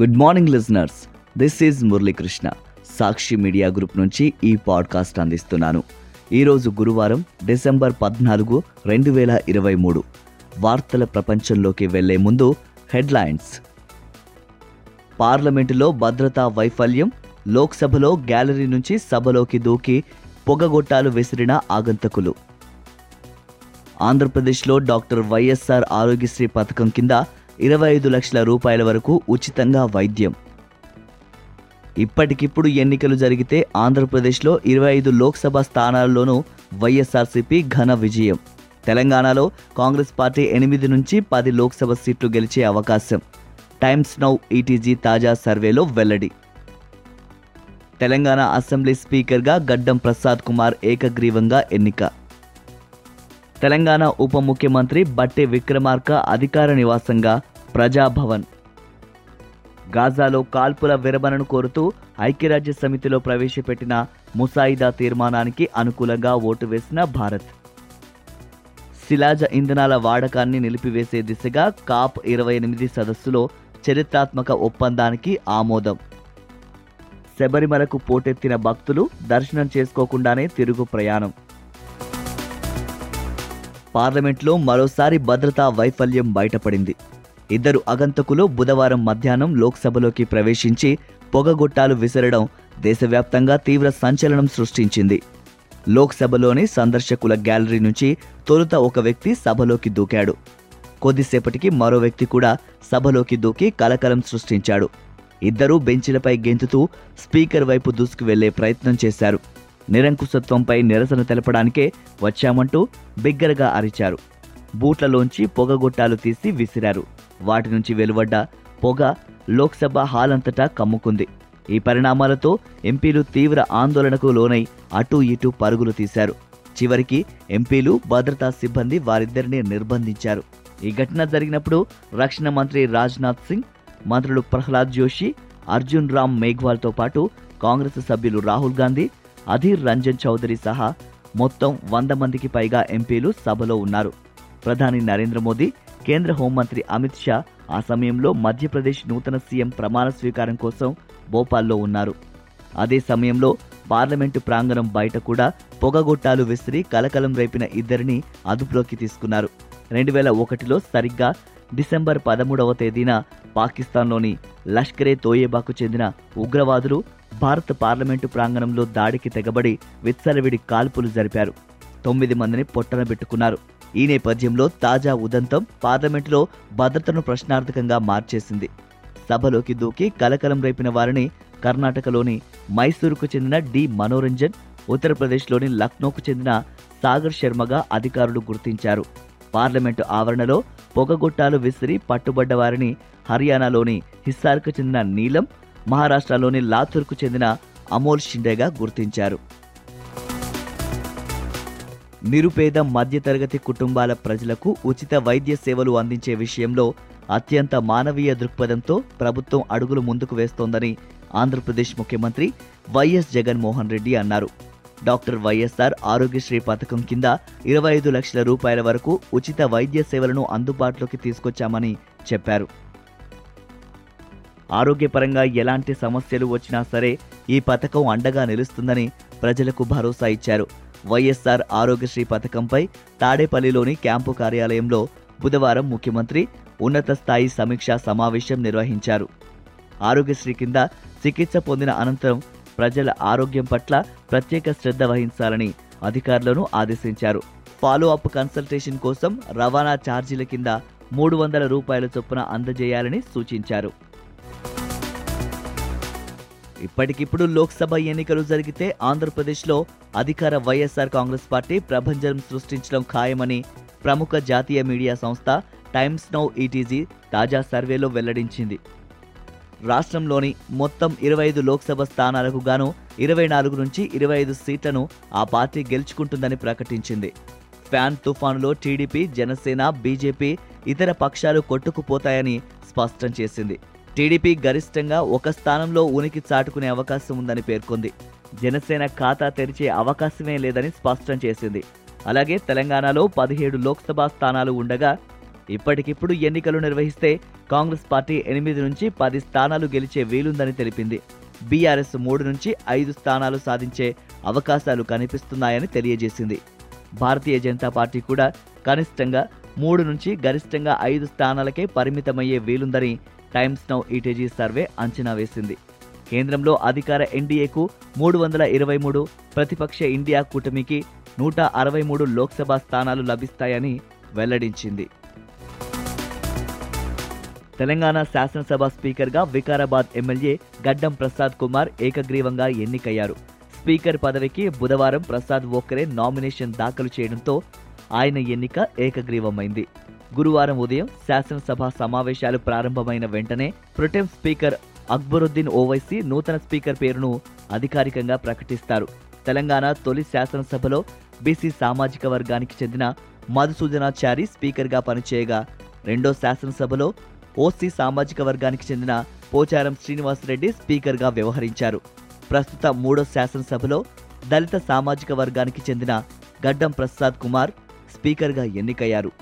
Good morning listeners this is Muralikrishna Sakshi media group నుంచి ఈ podcast అందిస్తున్నాను. ఈరోజు గురువారం డిసెంబర్ పద్నాలుగు రెండు వేల ఇరవై మూడు. వార్తల ప్రపంచంలోకి వెళ్ళే ముందు హెడ్లైన్స్. పార్లమెంటులో భద్రతా వైఫల్యం లోక్సభలో గ్యాలరీ నుంచి సభలోకి దూకి పొగగొట్టాలు విసిరిన ఆగంతకులు. ఆంధ్రప్రదేశ్లో డాక్టర్ వైఎస్ఆర్ ఆరోగ్యశ్రీ పథకం కింద ఇరవై ఐదు లక్షల రూపాయల వరకు ఉచితంగా వైద్యం. ఇప్పటికిప్పుడు ఎన్నికలు జరిగితే ఆంధ్రప్రదేశ్లో ఇరవై ఐదు లోక్సభ స్థానాల్లోనూ వైఎస్ఆర్సీపీ ఘన విజయం. తెలంగాణలో కాంగ్రెస్ పార్టీ ఎనిమిది నుంచి పది లోక్సభ సీట్లు గెలిచే అవకాశం. టైమ్స్ నౌ ఈటీజీ తాజా సర్వేలో వెల్లడి. తెలంగాణ అసెంబ్లీ స్పీకర్గా గడ్డం ప్రసాద్ కుమార్ ఏకగ్రీవంగా ఎన్నిక. తెలంగాణ ఉప ముఖ్యమంత్రి బట్టి విక్రమార్క అధికార నివాసంగా ప్రజాభవన్. గాజాలో కాల్పుల విరమణను కోరుతూ ఐక్యరాజ్య సమితిలో ప్రవేశపెట్టిన ముసాయిదా తీర్మానానికి అనుకూలంగా ఓటు వేసిన భారత్. శిలాజ ఇంధనాల వాడకాన్ని నిలిపివేసే దిశగా కాప్ ఇరవై ఎనిమిది సదస్సులో చరిత్రాత్మక ఒప్పందానికి ఆమోదం. శబరిమలకు పోటెత్తిన భక్తులు దర్శనం చేసుకోకుండానే తిరుగు ప్రయాణం. పార్లమెంట్లో మరోసారి భద్రతా వైఫల్యం బయటపడింది. ఇద్దరు అగంతకులు బుధవారం మధ్యాహ్నం లోక్సభలోకి ప్రవేశించి పొగగొట్టాలు విసరడం దేశవ్యాప్తంగా తీవ్ర సంచలనం సృష్టించింది. లోక్సభలోని సందర్శకుల గ్యాలరీ నుంచి తొలుత ఒక వ్యక్తి సభలోకి దూకాడు. కొద్దిసేపటికి మరో వ్యక్తి కూడా సభలోకి దూకి కలకలం సృష్టించాడు. ఇద్దరూ బెంచీలపై గెంతుతూ స్పీకర్ వైపు దూసుకు వెళ్ళే ప్రయత్నం చేశారు. నిరంకుశత్వంపై నిరసన తెలపడానికే వచ్చామంటూ బిగ్గరగా అరిచారు. బూట్లలోంచి పొగగొట్టాలు తీసి విసిరారు. వాటి నుంచి వెలువడ్డ పొగ లోక్సభ హాల్ అంతటా కమ్ముకుంది. ఈ పరిణామాలతో ఎంపీలు తీవ్ర ఆందోళనకు లోనై అటూ ఇటూ పరుగులు తీశారు. చివరికి ఎంపీలు భద్రతా సిబ్బంది వారిద్దరిని నిర్బంధించారు. ఈ ఘటన జరిగినప్పుడు రక్షణ మంత్రి రాజ్నాథ్ సింగ్ మంత్రులు ప్రహ్లాద్ జోషి అర్జున్ రామ్ మేఘ్వాల్తో పాటు కాంగ్రెస్ సభ్యులు రాహుల్ గాంధీ అధీర్ రంజన్ చౌదరి సహా మొత్తం వంద మందికి పైగా ఎంపీలు సభలో ఉన్నారు. ప్రధాని నరేంద్ర మోదీ కేంద్ర హోంమంత్రి అమిత్ షా ఆ సమయంలో మధ్యప్రదేశ్ నూతన సీఎం ప్రమాణ స్వీకారం కోసం భోపాల్లో ఉన్నారు. అదే సమయంలో పార్లమెంటు ప్రాంగణం బయట కూడా పొగగొట్టాలు విసిరి కలకలం రేపిన ఇద్దరిని అదుపులోకి తీసుకున్నారు. రెండు వేల ఒకటిలో సరిగ్గా డిసెంబర్ పదమూడవ తేదీన పాకిస్తాన్లోని లష్కరే తోయేబాకు చెందిన ఉగ్రవాదులు భారత పార్లమెంటు ప్రాంగణంలో దాడికి తెగబడి విత్సలవిడి కాల్పులు జరిపారు. తొమ్మిది మందిని పొట్టనబెట్టుకున్నారు ఈ నేపథ్యంలో తాజా ఉదంతం పార్లమెంటులో భద్రతను ప్రశ్నార్థకంగా మార్చేసింది. సభలోకి దూకి కలకలం రేపిన వారిని కర్ణాటకలోని మైసూరుకు చెందిన డి మనోరంజన్ ఉత్తరప్రదేశ్లోని లక్నోకు చెందిన సాగర్ శర్మగా అధికారులు గుర్తించారు. పార్లమెంటు ఆవరణలో పొగగొట్టాలు విసిరి పట్టుబడ్డ వారిని హర్యానాలోని హిస్సార్కు చెందిన నీలం మహారాష్ట్రలోని లాతూర్కు చెందిన అమోల్ షిండేగా గుర్తించారు. నిరుపేద మధ్యతరగతి కుటుంబాల ప్రజలకు ఉచిత వైద్య సేవలు అందించే విషయంలో అత్యంత మానవీయ దృక్పథంతో ప్రభుత్వం అడుగులు ముందుకు వేస్తోందని ఆంధ్రప్రదేశ్ ముఖ్యమంత్రి వైఎస్ జగన్మోహన్ రెడ్డి అన్నారు. డాక్టర్ వైఎస్ఆర్ ఆరోగ్యశ్రీ పథకం కింద ఇరవై ఐదు లక్షల రూపాయల వరకు ఉచిత వైద్య సేవలను అందుబాటులోకి తీసుకొచ్చామని చెప్పారు. ఆరోగ్యపరంగా ఎలాంటి సమస్యలు వచ్చినా సరే ఈ పథకం అండగా నిలుస్తుందని ప్రజలకు భరోసా ఇచ్చారు. వైఎస్ఆర్ ఆరోగ్యశ్రీ పథకంపై తాడేపల్లిలోని క్యాంపు కార్యాలయంలో బుధవారం ముఖ్యమంత్రి ఉన్నత స్థాయి సమీక్షా సమావేశం నిర్వహించారు. ఆరోగ్యశ్రీ కింద చికిత్స పొందిన అనంతరం ప్రజల ఆరోగ్యం పట్ల ప్రత్యేక శ్రద్ధ వహించాలని అధికారులను ఆదేశించారు. ఫాలో అప్ కన్సల్టేషన్ కోసం రవాణా ఛార్జీల కింద మూడు వందల రూపాయల చొప్పున అందజేయాలని సూచించారు. ఇప్పటికిప్పుడు లోక్సభ ఎన్నికలు జరిగితే ఆంధ్రప్రదేశ్లో అధికార వైఎస్ఆర్ కాంగ్రెస్ పార్టీ ప్రభంజనం సృష్టించడం ఖాయమని ప్రముఖ జాతీయ మీడియా సంస్థ టైమ్స్ నౌ ఈటీజీ తాజా సర్వేలో వెల్లడించింది. రాష్ట్రంలోని మొత్తం ఇరవై ఐదు లోక్సభ స్థానాలకు గాను ఇరవై నాలుగు నుంచి ఇరవై ఐదు సీట్లను ఆ పార్టీ గెలుచుకుంటుందని ప్రకటించింది. ఫ్యాన్ తుఫానులో టీడీపీ జనసేన బీజేపీ ఇతర పక్షాలు కొట్టుకుపోతాయని స్పష్టం చేసింది. టీడీపీ గరిష్టంగా ఒక స్థానంలో ఉనికి చాటుకునే అవకాశం ఉందని పేర్కొంది. జనసేన ఖాతా తెరిచే అవకాశమే లేదని స్పష్టం చేసింది. అలాగే తెలంగాణలో పదిహేడు లోక్సభ స్థానాలు ఉండగా ఇప్పటికిప్పుడు ఎన్నికలు నిర్వహిస్తే కాంగ్రెస్ పార్టీ ఎనిమిది నుంచి పది స్థానాలు గెలిచే వీలుందని తెలిపింది. బీఆర్ఎస్ మూడు నుంచి ఐదు స్థానాలు సాధించే అవకాశాలు కనిపిస్తున్నాయని తెలియజేసింది. భారతీయ జనతా పార్టీ కూడా కనిష్టంగా మూడు నుంచి గరిష్టంగా ఐదు స్థానాలకే పరిమితమయ్యే వీలుందని టైమ్స్ నౌ ఈటీజీ సర్వే అంచనా వేసింది. కేంద్రంలో అధికార ఎన్డీఏకు మూడు వందల ఇరవై మూడు ప్రతిపక్ష ఇండియా కూటమికి నూట అరవై మూడు లోక్సభ స్థానాలు లభిస్తాయని వెల్లడించింది. తెలంగాణ శాసనసభ స్పీకర్గా వికారాబాద్ ఎమ్మెల్యే గడ్డం ప్రసాద్ కుమార్ ఏకగ్రీవంగా ఎన్నికయ్యారు. స్పీకర్ పదవికి బుధవారం ప్రసాద్ ఓకరే నామినేషన్ దాఖలు చేయడంతో ఆయన ఎన్నిక ఏకగ్రీవమైంది. గురువారం ఉదయం శాసనసభ సమావేశాలు ప్రారంభమైన వెంటనే ప్రొటెం స్పీకర్ అక్బరుద్దీన్ ఓవైసీ నూతన స్పీకర్ పేరును అధికారికంగా ప్రకటిస్తారు. తెలంగాణ తొలి శాసనసభలో బీసీ సామాజిక వర్గానికి చెందిన మధుసూదనాచారి స్పీకర్గా పనిచేయగా రెండో శాసనసభలో ఓసీ సామాజిక వర్గానికి చెందిన పోచారం శ్రీనివాసరెడ్డి స్పీకర్గా వ్యవహరించారు. ప్రస్తుత మూడో శాసనసభలో దళిత సామాజిక వర్గానికి చెందిన గడ్డం ప్రసాద్ కుమార్ స్పీకర్గా ఎన్నికయ్యారు.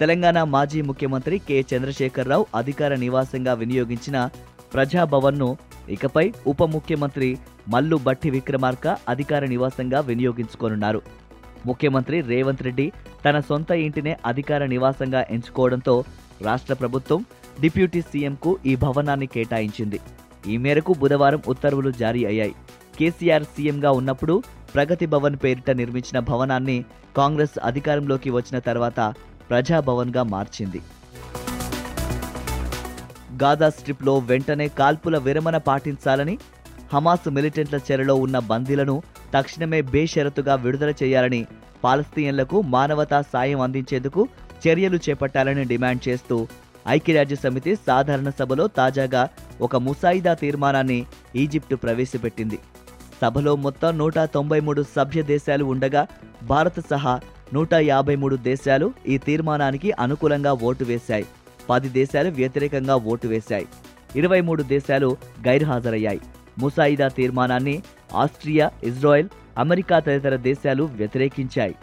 తెలంగాణ మాజీ ముఖ్యమంత్రి కె. చంద్రశేఖరరావు అధికార నివాసంగా వినియోగించిన ప్రజాభవన్ను ఇకపై ఉప ముఖ్యమంత్రి మల్లు బట్టి విక్రమార్క అధికార నివాసంగా వినియోగించుకోనున్నారు. ముఖ్యమంత్రి రేవంత్ రెడ్డి తన సొంత ఇంటినే అధికార నివాసంగా ఎంచుకోవడంతో రాష్ట్ర ప్రభుత్వం డిప్యూటీ సీఎంకు ఈ భవనాన్ని కేటాయించింది. ఈ మేరకు బుధవారం ఉత్తర్వులు జారీ అయ్యాయి. కేసీఆర్ సీఎంగా ఉన్నప్పుడు ప్రగతి భవన్ పేరిట నిర్మించిన భవనాన్ని కాంగ్రెస్ అధికారంలోకి వచ్చిన తర్వాత ప్రజాభవన్గా మార్చింది. గాజా స్ట్రిప్లో వెంటనే కాల్పుల విరమణ పాటించాలని హమాస్ మిలిటెంట్ల చెరలో ఉన్న బందీలను తక్షణమే బేషరతుగా విడుదల చేయాలని పాలస్తీన్లకు మానవతా సాయం అందించేందుకు చర్యలు చేపట్టాలని డిమాండ్ చేస్తూ ఐక్యరాజ్య సమితి సాధారణ సభలో తాజాగా ఒక ముసాయిదా తీర్మానాన్ని ఈజిప్టు ప్రవేశపెట్టింది. సభలో మొత్తం నూట తొంభై మూడు సభ్య దేశాలు ఉండగా భారత్ సహా నూట యాభై మూడు దేశాలు ఈ తీర్మానానికి అనుకూలంగా ఓటు వేశాయి. పది దేశాలు వ్యతిరేకంగా ఓటు వేశాయి. ఇరవై మూడు దేశాలు గైర్హాజరయ్యాయి. ముసాయిదా తీర్మానాన్ని ఆస్ట్రియా ఇజ్రాయెల్ అమెరికా తదితర దేశాలు వ్యతిరేకించాయి.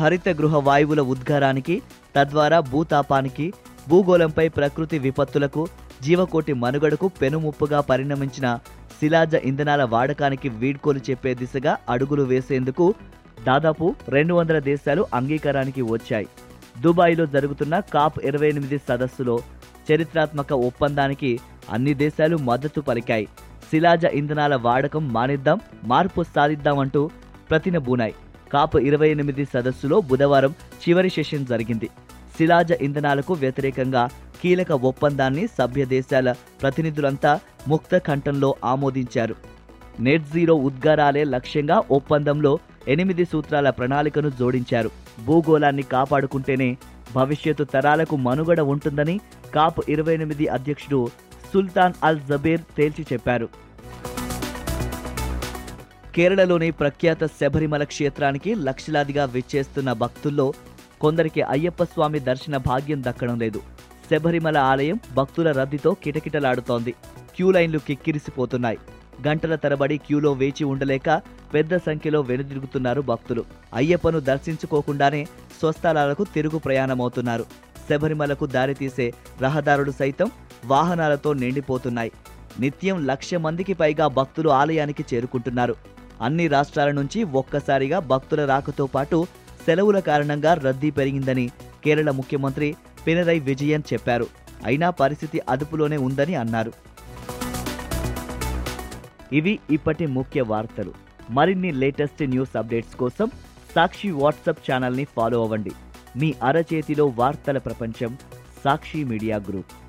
హరిత గృహ వాయువుల ఉద్గారానికి తద్వారా భూతాపానికి భూగోళంపై ప్రకృతి విపత్తులకు జీవకోటి మనుగడకు పెనుముప్పుగా పరిణమించిన శిలాజ ఇంధనాల వాడకానికి వీడ్కోలు చెప్పే దిశగా అడుగులు వేసేందుకు దాదాపు రెండు వందల దేశాలు అంగీకారానికి వచ్చాయి. దుబాయ్లో జరుగుతున్న కాప్ ఇరవై ఎనిమిది సదస్సులో చరిత్రాత్మక ఒప్పందానికి అన్ని దేశాలు మద్దతు పలికాయి. శిలాజ ఇంధనాల వాడకం మానిద్దాం మార్పు సాధిద్దామంటూ ప్రతినబూనాయి కాప్ ఇరవై ఎనిమిది సదస్సులో బుధవారం చివరి సెషన్ జరిగింది. శిలాజ ఇంధనాలకు వ్యతిరేకంగా కీలక ఒప్పందాన్ని సభ్య దేశాల ప్రతినిధులంతా ముక్త కంఠంలో ఆమోదించారు. నెట్ జీరో ఉద్గారాలే లక్ష్యంగా ఒప్పందంలో ఎనిమిది సూత్రాల ప్రణాళికను జోడించారు. భూగోళాన్ని కాపాడుకుంటేనే భవిష్యత్తు తరాలకు మనుగడ ఉంటుందని కాప్ ఇరవై ఎనిమిది అధ్యక్షుడు సుల్తాన్ అల్ జబీర్ తేల్చి చెప్పారు. కేరళలోని ప్రఖ్యాత శబరిమల క్షేత్రానికి లక్షలాదిగా విచ్చేస్తున్న భక్తుల్లో కొందరికి అయ్యప్ప స్వామి దర్శన భాగ్యం దక్కడం లేదు. శబరిమల ఆలయం భక్తుల రద్దీతో కిటకిటలాడుతోంది. క్యూ లైన్లు కిక్కిరిసిపోతున్నాయి. గంటల తరబడి క్యూలో వేచి ఉండలేక పెద్ద సంఖ్యలో వెనుదిరుగుతున్నారు భక్తులు. అయ్యప్పను దర్శించుకోకుండానే స్వస్థలాలకు తిరుగు ప్రయాణమవుతున్నారు. శబరిమలకు దారితీసే రహదారులు సైతం వాహనాలతో నిండిపోతున్నాయి. నిత్యం లక్ష మందికి పైగా భక్తులు ఆలయానికి చేరుకుంటున్నారు. అన్ని రాష్ట్రాల నుంచి ఒక్కసారిగా భక్తుల రాకతో పాటు సెలవుల కారణంగా రద్దీ పెరిగిందని కేరళ ముఖ్యమంత్రి పినరై విజయన్ చెప్పారు. అయినా పరిస్థితి అదుపులోనే ఉందని అన్నారు. ఇవి ఇప్పటి ముఖ్య వార్తలు. మరిన్ని లేటెస్ట్ న్యూస్ అప్డేట్స్ కోసం సాక్షి వాట్సాప్ ఛానల్ని ఫాలో అవ్వండి. మీ అరచేతిలో వార్తల ప్రపంచం సాక్షి మీడియా గ్రూప్.